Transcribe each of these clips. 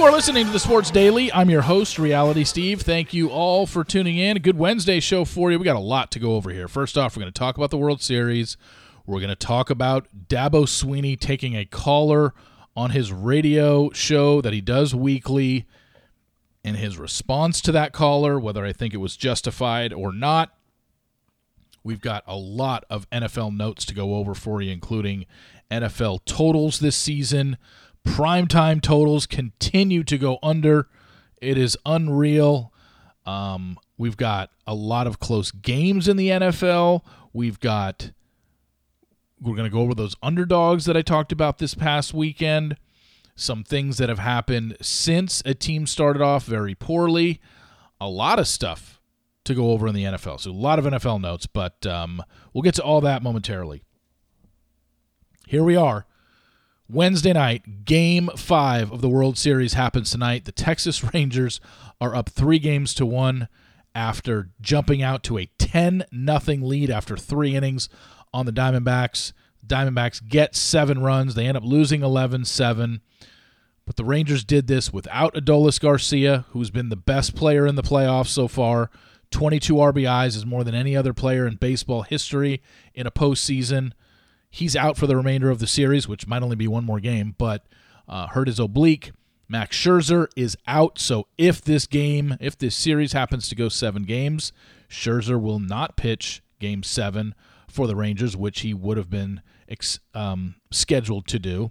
You are listening to the Sports Daily. I'm your host, Reality Steve. Thank you all for tuning in. A good Wednesday show for you. We got a lot to go over here. First off, we're going to talk about the World Series. We're going to talk about Dabo Swinney taking a caller on his radio show that he does weekly and his response to that caller, whether I think it was justified or not. We've got a lot of NFL notes to go over for you, including NFL totals this season. Primetime totals continue to go under. It is unreal. Um, we've got a lot of close games in the NFL. We've got, we're going to go over those underdogs that I talked about this past weekend. Some things that have happened since a team started off very poorly. A lot of stuff to go over in the NFL. So a lot of NFL notes, but um, we'll get to all that momentarily. Here we are. Wednesday night, game five of the World Series happens tonight. The Texas Rangers are up three games to one after jumping out to a 10 nothing lead after three innings on the Diamondbacks. Diamondbacks get seven runs. They end up losing 11 7. But the Rangers did this without Adolis Garcia, who's been the best player in the playoffs so far. 22 RBIs is more than any other player in baseball history in a postseason. He's out for the remainder of the series, which might only be one more game, but uh, hurt his oblique. Max Scherzer is out, so if this game, if this series happens to go seven games, Scherzer will not pitch game seven for the Rangers, which he would have been ex- um, scheduled to do.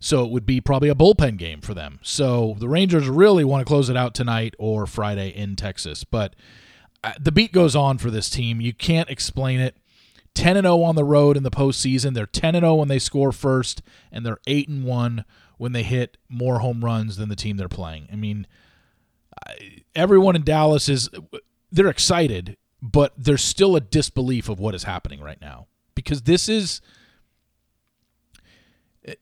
So it would be probably a bullpen game for them. So the Rangers really want to close it out tonight or Friday in Texas. But the beat goes on for this team. You can't explain it. 10 and 0 on the road in the postseason. They're 10 and 0 when they score first, and they're 8 and 1 when they hit more home runs than the team they're playing. I mean, everyone in Dallas is they're excited, but there's still a disbelief of what is happening right now because this is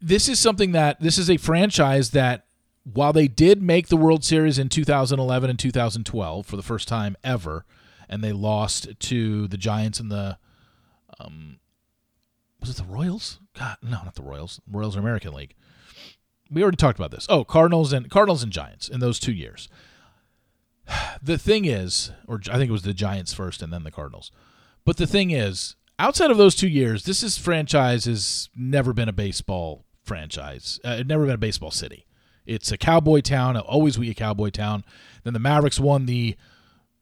this is something that this is a franchise that while they did make the World Series in 2011 and 2012 for the first time ever, and they lost to the Giants in the, um, was it the Royals? God, no, not the Royals. Royals are American League. We already talked about this. Oh, Cardinals and Cardinals and Giants in those two years. The thing is, or I think it was the Giants first and then the Cardinals. But the thing is, outside of those two years, this is franchise has never been a baseball franchise. Uh, never been a baseball city. It's a cowboy town. It'll always be a cowboy town. Then the Mavericks won the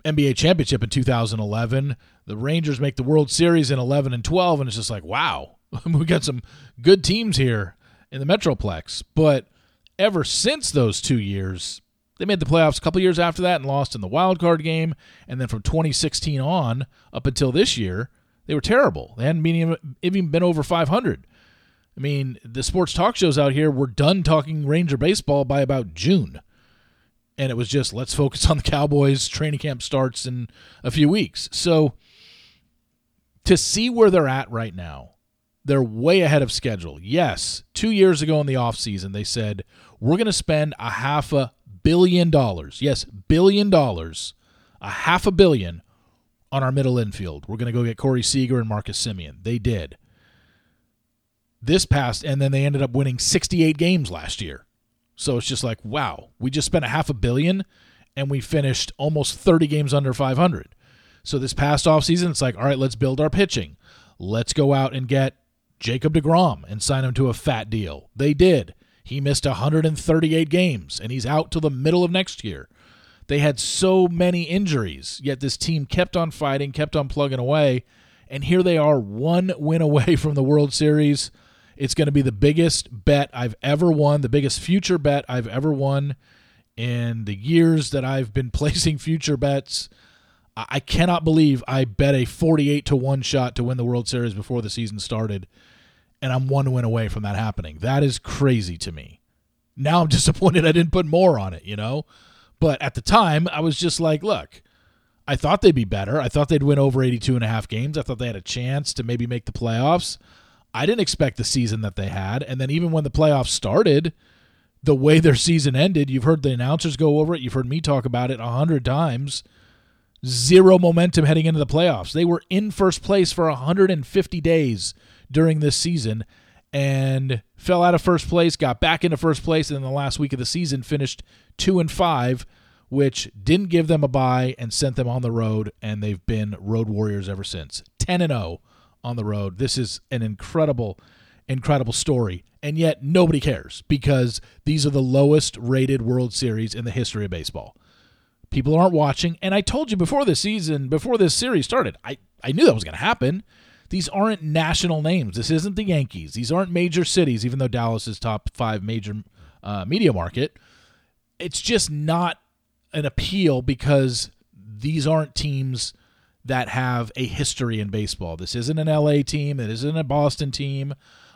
NBA championship in 2011. The Rangers make the World Series in 11 and 12, and it's just like, wow, we got some good teams here in the Metroplex. But ever since those two years, they made the playoffs a couple years after that and lost in the wild card game. And then from 2016 on up until this year, they were terrible. They hadn't been even been over 500. I mean, the sports talk shows out here were done talking Ranger baseball by about June. And it was just, let's focus on the Cowboys. Training camp starts in a few weeks. So to see where they're at right now, they're way ahead of schedule. Yes, two years ago in the offseason, they said, we're going to spend a half a billion dollars. Yes, billion dollars, a half a billion on our middle infield. We're going to go get Corey Seager and Marcus Semien. They did this past, and then they ended up winning 68 games last year. So it's just like, wow, we just spent a half a billion and we finished almost 30 games under 500. So this past offseason, it's like, all right, let's build our pitching. Let's go out and get Jacob DeGrom and sign him to a fat deal. They did. He missed 138 games and he's out till the middle of next year. They had so many injuries, yet this team kept on fighting, kept on plugging away, and here they are one win away from the World Series. It's going to be the biggest bet I've ever won, the biggest future bet I've ever won in the years that I've been placing future bets. I cannot believe I bet a 48 to 1 shot to win the World Series before the season started, and I'm one win away from that happening. That is crazy to me. Now I'm disappointed I didn't put more on it, you know? But at the time, I was just like, look, I thought they'd be better. I thought they'd win over 82 and a half games. I thought they had a chance to maybe make the playoffs. I didn't expect the season that they had. And then even when the playoffs started, the way their season ended, you've heard the announcers go over it. You've heard me talk about it a hundred times. Zero momentum heading into the playoffs. They were in first place for 150 days during this season, and fell out of first place, got back into first place, and in the last week of the season finished two and five, which didn't give them a bye and sent them on the road, and they've been road warriors ever since. Ten and zero oh on the road. This is an incredible, incredible story, and yet nobody cares because these are the lowest rated World Series in the history of baseball. People aren't watching, and I told you before this season, before this series started, I I knew that was going to happen these aren't national names. This isn't the Yankees. These aren't major cities, even though Dallas is top five major uh, media market. It's just not an appeal because these aren't teams that have a history in baseball. This isn't an LA team. It isn't a Boston team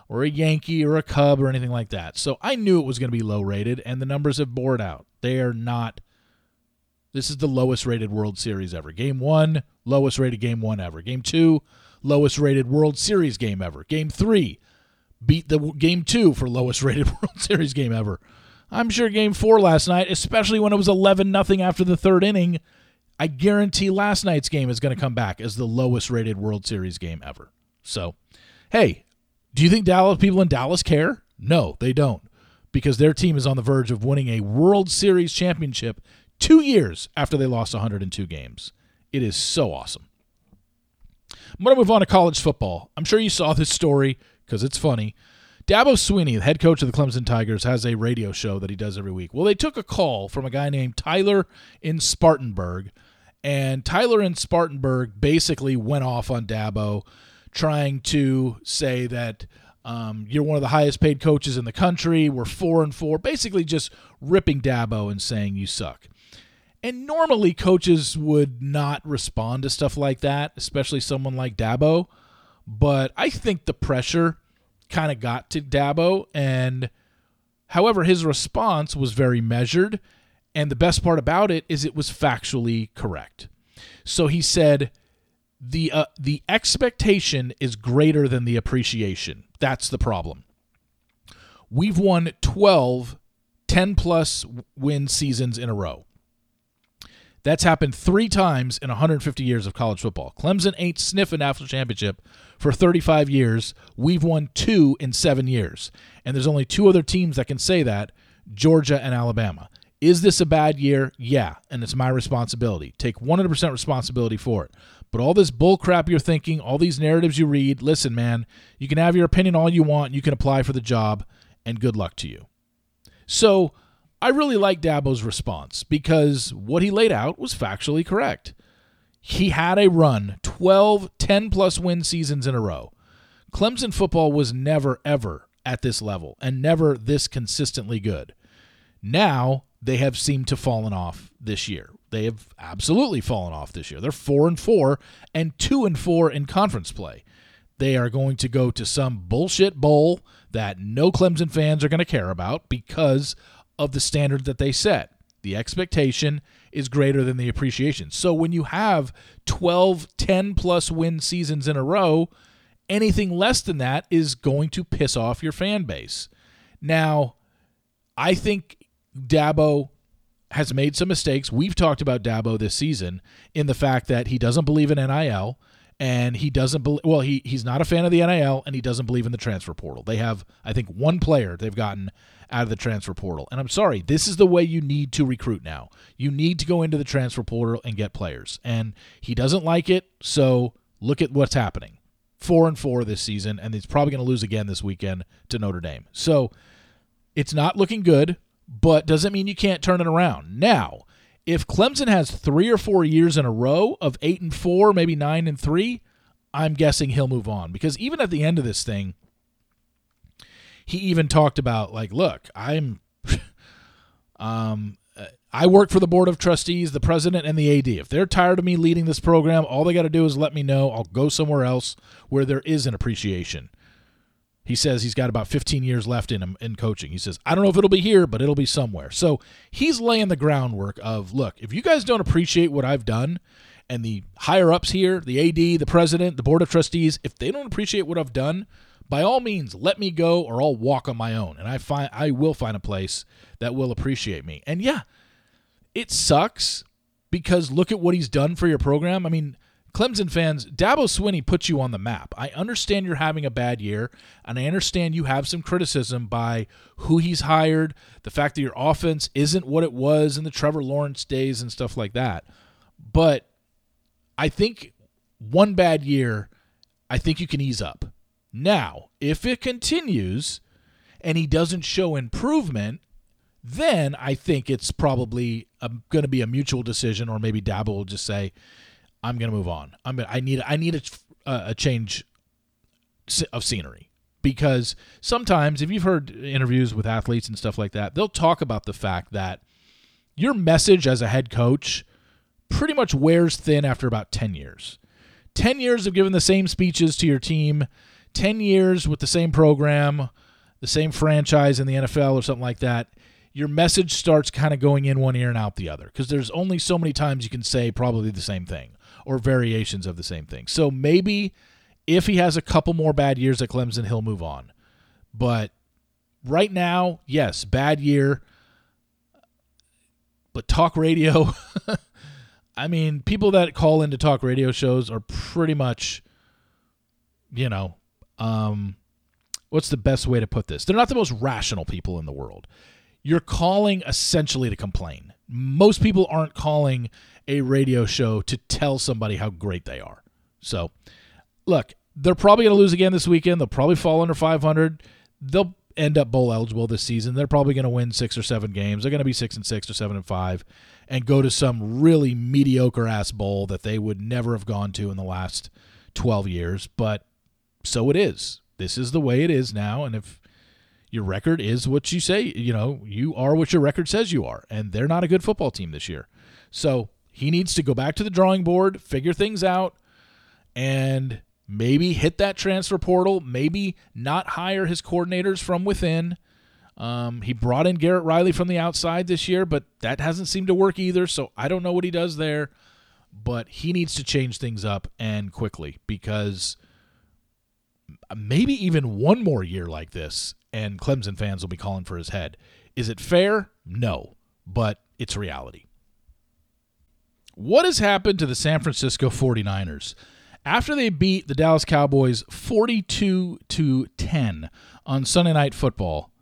or a Yankee or a Cub or anything like that. So I knew it was going to be low rated, and the numbers have bored out. They are not. This is the lowest rated World Series ever. Game one, lowest rated game one ever. Game two, lowest rated World Series game ever. Game three beat the game two for lowest rated World Series game ever. I'm sure game four last night, especially when it was 11 nothing after the third inning, I guarantee last night's game is going to come back as the lowest rated World Series game ever. So, hey, do you think Dallas people in Dallas care? No, they don't. Because their team is on the verge of winning a World Series championship two years after they lost 102 games. It is so awesome. I'm going to move on to college football. I'm sure you saw this story because it's funny. Dabo Swinney, the head coach of the Clemson Tigers, has a radio show that he does every week. Well, they took a call from a guy named Tyler in Spartanburg, and Tyler in Spartanburg basically went off on Dabo, trying to say that um, you're one of the highest paid coaches in the country. We're four and four, basically just ripping Dabo and saying you suck. And normally coaches would not respond to stuff like that, especially someone like Dabo. But I think the pressure kind of got to Dabo. And however, his response was very measured. And the best part about it is it was factually correct. So he said, the uh, the expectation is greater than the appreciation. That's the problem. We've won 12 10 plus win seasons in a row. That's happened three times in 150 years of college football. Clemson ain't sniffing national championship for 35 years. We've won two in seven years. And there's only two other teams that can say that Georgia and Alabama. Is this a bad year? Yeah, and it's my responsibility. Take 100% responsibility for it. But all this bull crap you're thinking, all these narratives you read, listen, man, you can have your opinion all you want. You can apply for the job, and good luck to you. So, I really like Dabo's response because what he laid out was factually correct. He had a run, 12 10 plus win seasons in a row. Clemson football was never, ever at this level and never this consistently good. Now they have seemed to fallen off this year. They have absolutely fallen off this year. They're four and four and two and four in conference play. They are going to go to some bullshit bowl that no Clemson fans are going to care about because of the standard that they set. The expectation is greater than the appreciation. So when you have 12, 10 plus win seasons in a row, anything less than that is going to piss off your fan base. Now, I think Dabo has made some mistakes. We've talked about Dabo this season in the fact that he doesn't believe in NIL and he doesn't believe well he he's not a fan of the NIL and he doesn't believe in the transfer portal. They have I think one player they've gotten out of the transfer portal. And I'm sorry, this is the way you need to recruit now. You need to go into the transfer portal and get players. And he doesn't like it, so look at what's happening. 4 and 4 this season and he's probably going to lose again this weekend to Notre Dame. So it's not looking good, but doesn't mean you can't turn it around. Now, if Clemson has three or four years in a row of eight and four, maybe nine and three, I'm guessing he'll move on because even at the end of this thing, he even talked about like, look, I'm, um, I work for the board of trustees, the president, and the AD. If they're tired of me leading this program, all they got to do is let me know. I'll go somewhere else where there is an appreciation. He says he's got about 15 years left in him in coaching. He says, I don't know if it'll be here, but it'll be somewhere. So he's laying the groundwork of look, if you guys don't appreciate what I've done, and the higher ups here, the AD, the president, the board of trustees, if they don't appreciate what I've done, by all means, let me go or I'll walk on my own. And I find I will find a place that will appreciate me. And yeah, it sucks because look at what he's done for your program. I mean, Clemson fans, Dabo Swinney puts you on the map. I understand you're having a bad year, and I understand you have some criticism by who he's hired, the fact that your offense isn't what it was in the Trevor Lawrence days and stuff like that. But I think one bad year, I think you can ease up. Now, if it continues and he doesn't show improvement, then I think it's probably um, going to be a mutual decision, or maybe Dabo will just say, "I'm going to move on. I'm gonna, I need I need a, a change of scenery." Because sometimes, if you've heard interviews with athletes and stuff like that, they'll talk about the fact that your message as a head coach pretty much wears thin after about 10 years. 10 years of giving the same speeches to your team, 10 years with the same program, the same franchise in the NFL or something like that your message starts kind of going in one ear and out the other because there's only so many times you can say probably the same thing or variations of the same thing. So maybe if he has a couple more bad years at Clemson, he'll move on. But right now, yes, bad year. But talk radio, I mean, people that call into talk radio shows are pretty much, you know, um, what's the best way to put this? They're not the most rational people in the world you're calling essentially to complain. Most people aren't calling a radio show to tell somebody how great they are. So, look, they're probably going to lose again this weekend. They'll probably fall under 500. They'll end up bowl eligible this season. They're probably going to win six or seven games. They're going to be six and six or seven and five, and go to some really mediocre ass bowl that they would never have gone to in the last 12 years. But so it is. This is the way it is now. And if your record is what you say. You know, you are what your record says you are, and they're not a good football team this year. So he needs to go back to the drawing board, figure things out, and maybe hit that transfer portal. Maybe not hire his coordinators from within. Um, he brought in Garrett Riley from the outside this year, but that hasn't seemed to work either. So I don't know what he does there, but he needs to change things up and quickly because maybe even one more year like this and Clemson fans will be calling for his head. Is it fair? No, but it's reality. What has happened to the San Francisco 49ers? After they beat the Dallas Cowboys 42 to 10 on Sunday Night Football,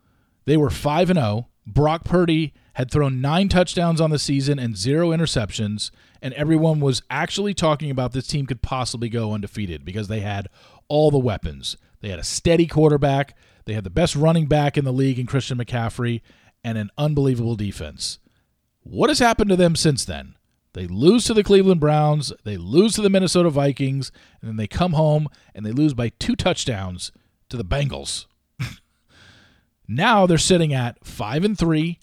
they were 5 and 0. Brock Purdy had thrown 9 touchdowns on the season and 0 interceptions, and everyone was actually talking about this team could possibly go undefeated because they had all the weapons. They had a steady quarterback, they had the best running back in the league in Christian McCaffrey and an unbelievable defense. What has happened to them since then? They lose to the Cleveland Browns, they lose to the Minnesota Vikings, and then they come home and they lose by two touchdowns to the Bengals. now they're sitting at 5 and 3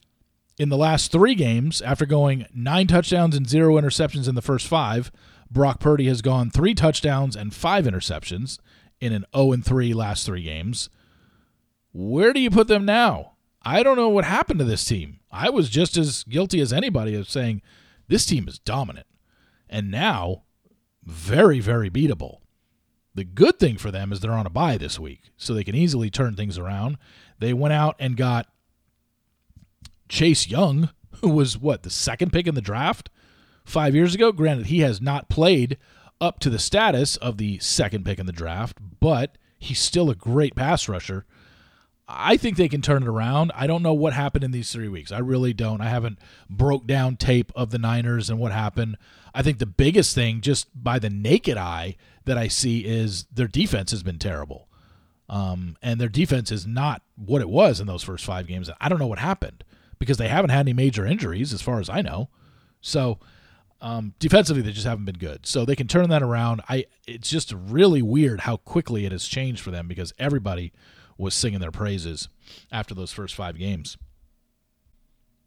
in the last 3 games after going 9 touchdowns and 0 interceptions in the first 5. Brock Purdy has gone 3 touchdowns and 5 interceptions in an 0 and 3 last 3 games. Where do you put them now? I don't know what happened to this team. I was just as guilty as anybody of saying this team is dominant. And now, very, very beatable. The good thing for them is they're on a bye this week, so they can easily turn things around. They went out and got Chase Young, who was what, the second pick in the draft five years ago? Granted, he has not played up to the status of the second pick in the draft, but he's still a great pass rusher I think they can turn it around. I don't know what happened in these three weeks. I really don't. I haven't broke down tape of the Niners and what happened. I think the biggest thing, just by the naked eye, that I see is their defense has been terrible. Um, and their defense is not what it was in those first five games. I don't know what happened because they haven't had any major injuries, as far as I know. So um, defensively, they just haven't been good. So they can turn that around. I. It's just really weird how quickly it has changed for them because everybody – was singing their praises after those first five games.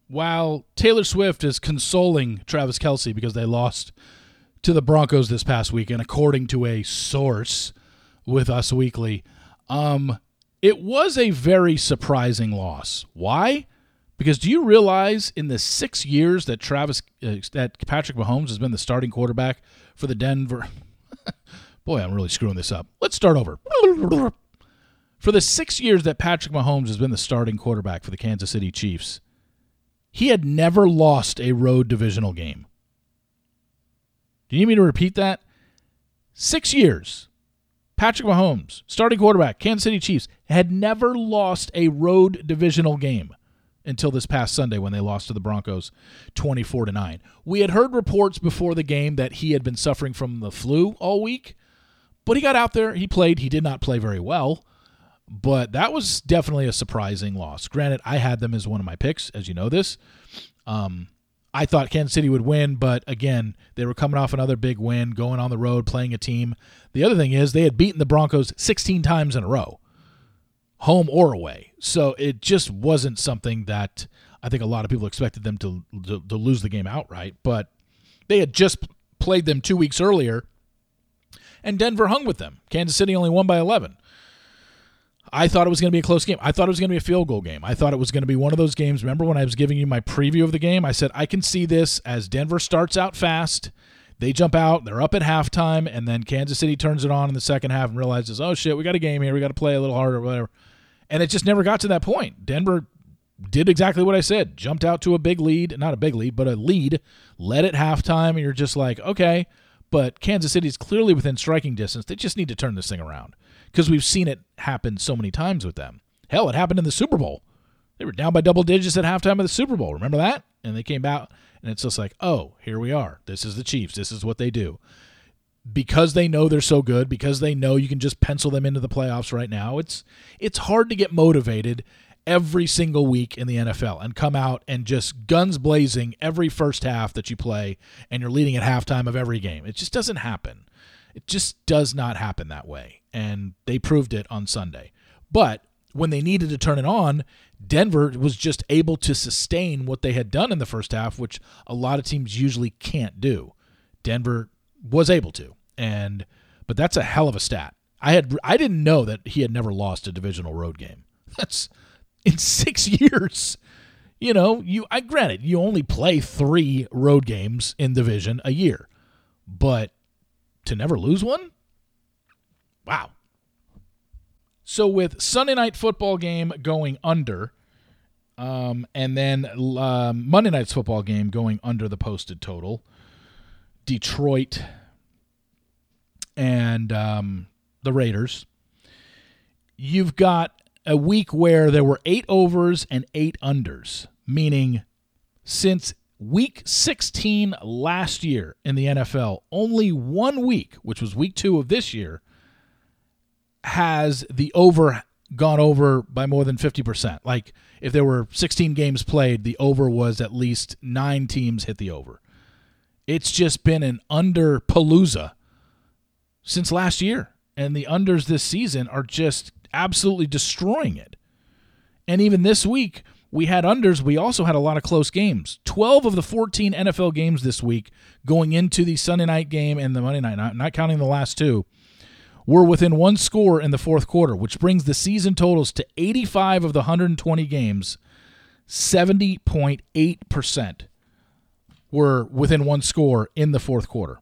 While Taylor Swift is consoling Travis Kelce because they lost to the Broncos this past weekend, according to a source with Us Weekly, um, it was a very surprising loss. Why? Because do you realize in the six years that Travis uh, that Patrick Mahomes has been the starting quarterback for the Denver? Boy, I'm really screwing this up. Let's start over. For the six years that Patrick Mahomes has been the starting quarterback for the Kansas City Chiefs, he had never lost a road divisional game. Do you need me to repeat that? Six years. Patrick Mahomes, starting quarterback, Kansas City Chiefs, had never lost a road divisional game until this past Sunday when they lost to the Broncos 24 to 9. We had heard reports before the game that he had been suffering from the flu all week, but he got out there, he played, he did not play very well, but that was definitely a surprising loss. Granted, I had them as one of my picks, as you know this. Um, I thought Kansas City would win, but again, they were coming off another big win, going on the road, playing a team. The other thing is they had beaten the Broncos 16 times in a row, home or away. So it just wasn't something that I think a lot of people expected them to, to, to lose the game outright. But they had just played them two weeks earlier, and Denver hung with them. Kansas City only won by 11. I thought it was going to be a close game. I thought it was going to be a field goal game. I thought it was going to be one of those games. Remember when I was giving you my preview of the game? I said I can see this as Denver starts out fast. They jump out, they're up at halftime, and then Kansas City turns it on in the second half and realizes, oh shit, we got a game here. We got to play a little harder, whatever. And it just never got to that point. Denver did exactly what I said. Jumped out to a big lead, not a big lead, but a lead, led at halftime, and you're just like, okay. But Kansas City's clearly within striking distance. They just need to turn this thing around because we've seen it happen so many times with them. Hell, it happened in the Super Bowl. They were down by double digits at halftime of the Super Bowl. Remember that? And they came out, and it's just like, oh, here we are. This is the Chiefs. This is what they do. Because they know they're so good, because they know you can just pencil them into the playoffs right now, it's it's hard to get motivated every single week in the NFL and come out and just guns blazing every first half that you play and you're leading at halftime of every game. It just doesn't happen. It just does not happen that way. And they proved it on Sunday. But when they needed to turn it on, Denver was just able to sustain what they had done in the first half, which a lot of teams usually can't do. Denver was able to. And but that's a hell of a stat. I had I didn't know that he had never lost a divisional road game. That's in 6 years. You know, you I granted you only play 3 road games in division a year. But to never lose one? Wow. So with Sunday night football game going under, um, and then um, Monday night's football game going under the posted total, Detroit and um, the Raiders. You've got a week where there were eight overs and eight unders, meaning since week 16 last year in the NFL, only one week, which was week two of this year, has the over gone over by more than 50%. Like if there were 16 games played, the over was at least nine teams hit the over. It's just been an under palooza since last year. And the unders this season are just absolutely destroying it. And even this week, we had unders. We also had a lot of close games. 12 of the 14 NFL games this week going into the Sunday night game and the Monday night, not, not counting the last two, were within one score in the fourth quarter, which brings the season totals to 85 of the 120 games, 70.8% were within one score in the fourth quarter.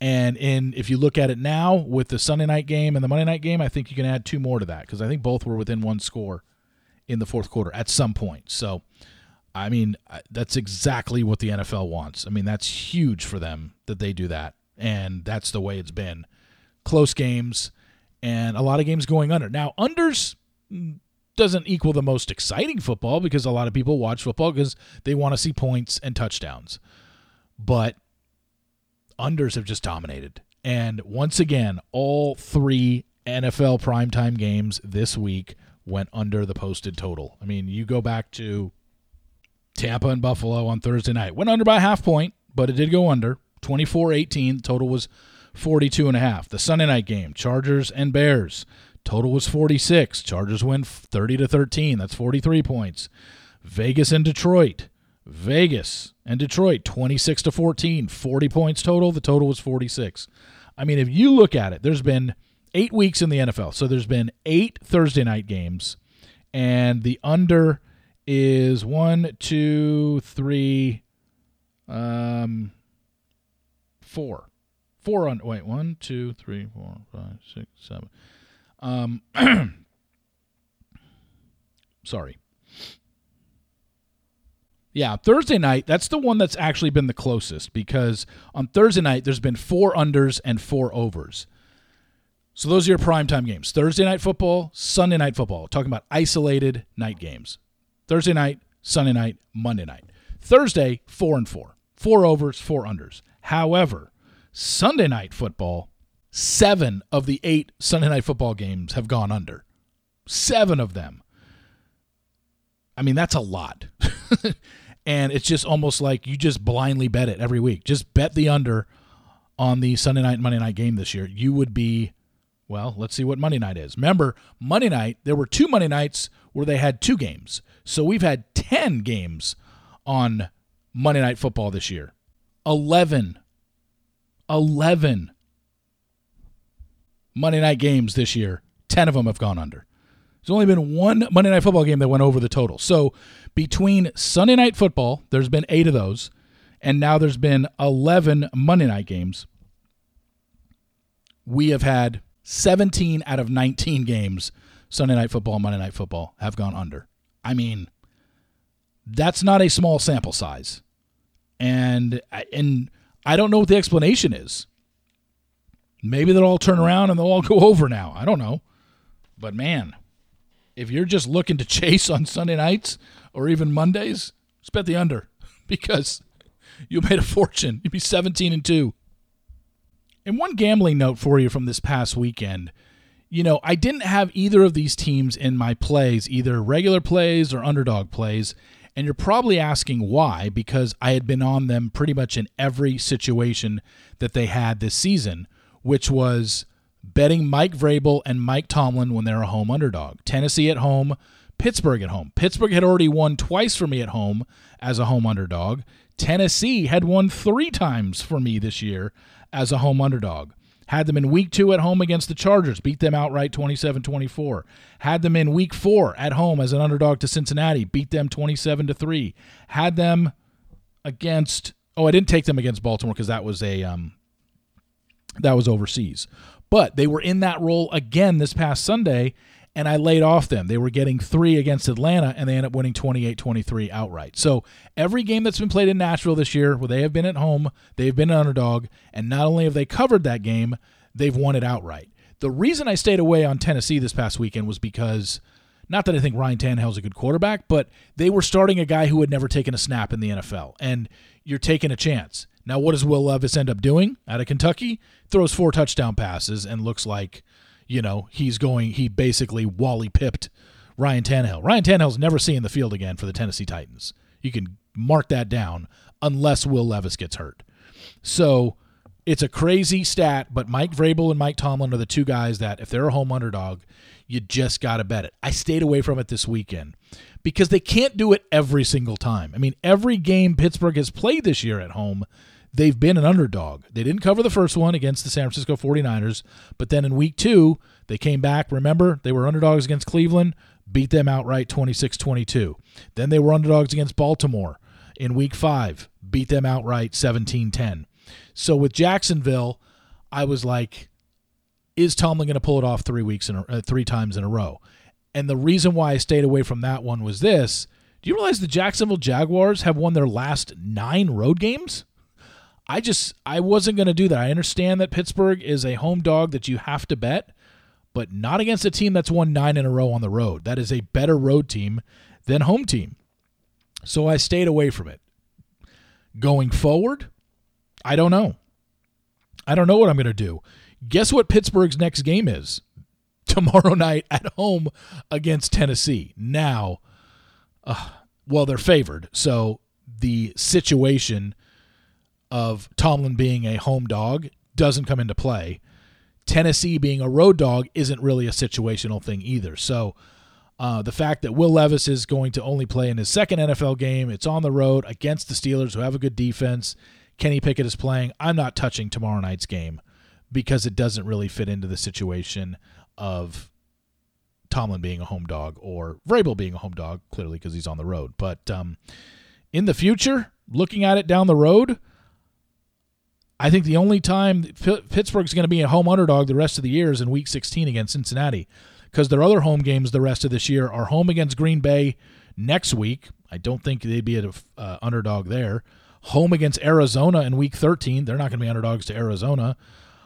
And in if you look at it now with the Sunday night game and the Monday night game, I think you can add two more to that because I think both were within one score in the fourth quarter at some point. So, I mean, that's exactly what the NFL wants. I mean, that's huge for them that they do that. And that's the way it's been. Close games and a lot of games going under. Now, unders doesn't equal the most exciting football because a lot of people watch football because they want to see points and touchdowns. But unders have just dominated. And once again, all three NFL primetime games this week went under the posted total. I mean, you go back to Tampa and Buffalo on Thursday night. Went under by a half point, but it did go under. 24-18. Total was 42 and a half. The Sunday night game, Chargers and Bears. Total was 46. Chargers win 30 to 13. That's 43 points. Vegas and Detroit. Vegas and Detroit 26 to 14. 40 points total. The total was 46. I mean, if you look at it, there's been eight weeks in the NFL. So there's been eight Thursday night games, and the under is one, two, three, um, four, four on. Wait, one, two, three, four, five, six, seven. Um, sorry. Yeah, Thursday night, that's the one that's actually been the closest because on Thursday night, there's been four unders and four overs. So those are your primetime games Thursday night football, Sunday night football. Talking about isolated night games. Thursday night, Sunday night, Monday night. Thursday, four and four. Four overs, four unders. However, Sunday night football, seven of the eight Sunday night football games have gone under. Seven of them. I mean, that's a lot. and it's just almost like you just blindly bet it every week. Just bet the under on the Sunday night and Monday night game this year. You would be, well, let's see what Monday night is. Remember, Monday night, there were two Monday nights where they had two games. So we've had 10 games on Monday night football this year. 11. 11 Monday night games this year. 10 of them have gone under. There's only been one Monday Night Football game that went over the total. So between Sunday Night Football, there's been eight of those, and now there's been 11 Monday night games. We have had 17 out of 19 games, Sunday Night Football, Monday Night Football, have gone under. I mean, that's not a small sample size. And, and I don't know what the explanation is. Maybe they'll all turn around and they'll all go over now. I don't know. But man, if you're just looking to chase on Sunday nights or even Mondays, just bet the under because you made a fortune. You'd be 17 and 2. And one gambling note for you from this past weekend. You know, I didn't have either of these teams in my plays, either regular plays or underdog plays. And you're probably asking why, because I had been on them pretty much in every situation that they had this season, which was betting Mike Vrabel and Mike Tomlin when they're a home underdog. Tennessee at home, Pittsburgh at home. Pittsburgh had already won twice for me at home as a home underdog. Tennessee had won three times for me this year as a home underdog. Had them in week two at home against the Chargers, beat them outright 27 24. Had them in week four at home as an underdog to Cincinnati, beat them 27 3. Had them against, oh, I didn't take them against Baltimore because that was a, um, that was overseas. But they were in that role again this past Sunday, and I laid off them. They were getting three against Atlanta, and they ended up winning 28 23 outright. So every game that's been played in Nashville this year, where they have been at home, they've been an underdog, and not only have they covered that game, they've won it outright. The reason I stayed away on Tennessee this past weekend was because. Not that I think Ryan Tannehill's a good quarterback, but they were starting a guy who had never taken a snap in the NFL, and you're taking a chance. Now, what does Will Levis end up doing out of Kentucky? Throws four touchdown passes and looks like, you know, he's going, he basically Wally pipped Ryan Tannehill. Ryan Tannehill's never seeing the field again for the Tennessee Titans. You can mark that down unless Will Levis gets hurt. So it's a crazy stat, but Mike Vrabel and Mike Tomlin are the two guys that, if they're a home underdog, you just got to bet it. I stayed away from it this weekend because they can't do it every single time. I mean, every game Pittsburgh has played this year at home, they've been an underdog. They didn't cover the first one against the San Francisco 49ers, but then in week two, they came back. Remember, they were underdogs against Cleveland, beat them outright 26 22. Then they were underdogs against Baltimore in week five, beat them outright 17 10. So with Jacksonville, I was like, is Tomlin going to pull it off three weeks in a, uh, three times in a row? And the reason why I stayed away from that one was this. Do you realize the Jacksonville Jaguars have won their last nine road games? I just I wasn't going to do that. I understand that Pittsburgh is a home dog that you have to bet, but not against a team that's won 9 in a row on the road. That is a better road team than home team. So I stayed away from it. Going forward, I don't know. I don't know what I'm going to do. Guess what Pittsburgh's next game is? Tomorrow night at home against Tennessee. Now, uh, well, they're favored. So the situation of Tomlin being a home dog doesn't come into play. Tennessee being a road dog isn't really a situational thing either. So uh, the fact that Will Levis is going to only play in his second NFL game, it's on the road against the Steelers, who have a good defense. Kenny Pickett is playing. I'm not touching tomorrow night's game because it doesn't really fit into the situation of Tomlin being a home dog or Vrabel being a home dog, clearly because he's on the road. But um, in the future, looking at it down the road, I think the only time Pittsburgh's going to be a home underdog the rest of the year is in Week 16 against Cincinnati, because their other home games the rest of this year are home against Green Bay next week. I don't think they'd be an uh, underdog there. Home against Arizona in week 13. They're not going to be underdogs to Arizona.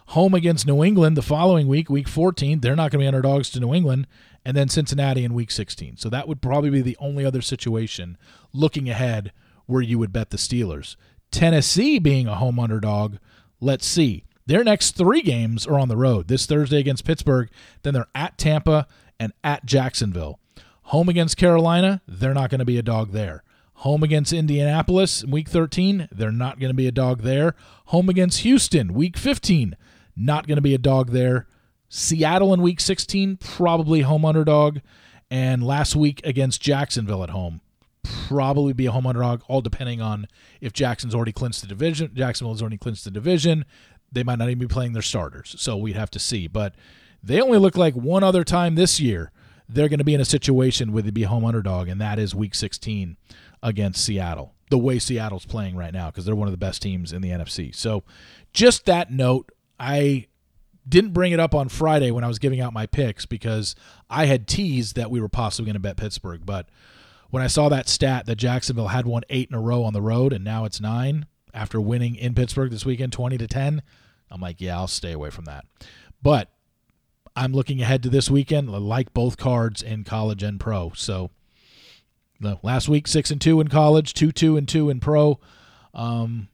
Home against New England the following week, week 14. They're not going to be underdogs to New England. And then Cincinnati in week 16. So that would probably be the only other situation looking ahead where you would bet the Steelers. Tennessee being a home underdog, let's see. Their next three games are on the road. This Thursday against Pittsburgh, then they're at Tampa and at Jacksonville. Home against Carolina, they're not going to be a dog there. Home against Indianapolis, week 13, they're not going to be a dog there. Home against Houston, week 15, not going to be a dog there. Seattle in week 16, probably home underdog. And last week against Jacksonville at home, probably be a home underdog, all depending on if Jackson's already clinched the division. Jacksonville's already clinched the division. They might not even be playing their starters. So we'd have to see. But they only look like one other time this year they're going to be in a situation where they'd be home underdog, and that is week 16 against Seattle. The way Seattle's playing right now, because they're one of the best teams in the NFC. So just that note, I didn't bring it up on Friday when I was giving out my picks because I had teased that we were possibly going to bet Pittsburgh. But when I saw that stat that Jacksonville had won eight in a row on the road and now it's nine after winning in Pittsburgh this weekend, 20 to 10, I'm like, yeah, I'll stay away from that. But I'm looking ahead to this weekend. Like both cards in college and pro. So last week six and two in college, two two and two in pro. Um,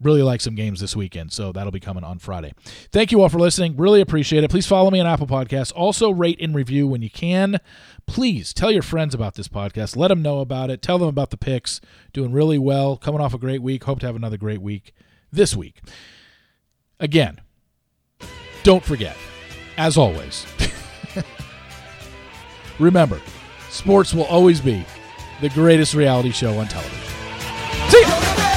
really like some games this weekend, so that'll be coming on Friday. Thank you all for listening. Really appreciate it. Please follow me on Apple Podcasts. Also rate and review when you can. Please tell your friends about this podcast. Let them know about it. Tell them about the picks. Doing really well. Coming off a great week. Hope to have another great week this week. Again, don't forget as always, remember, sports will always be the greatest reality show on television. See you.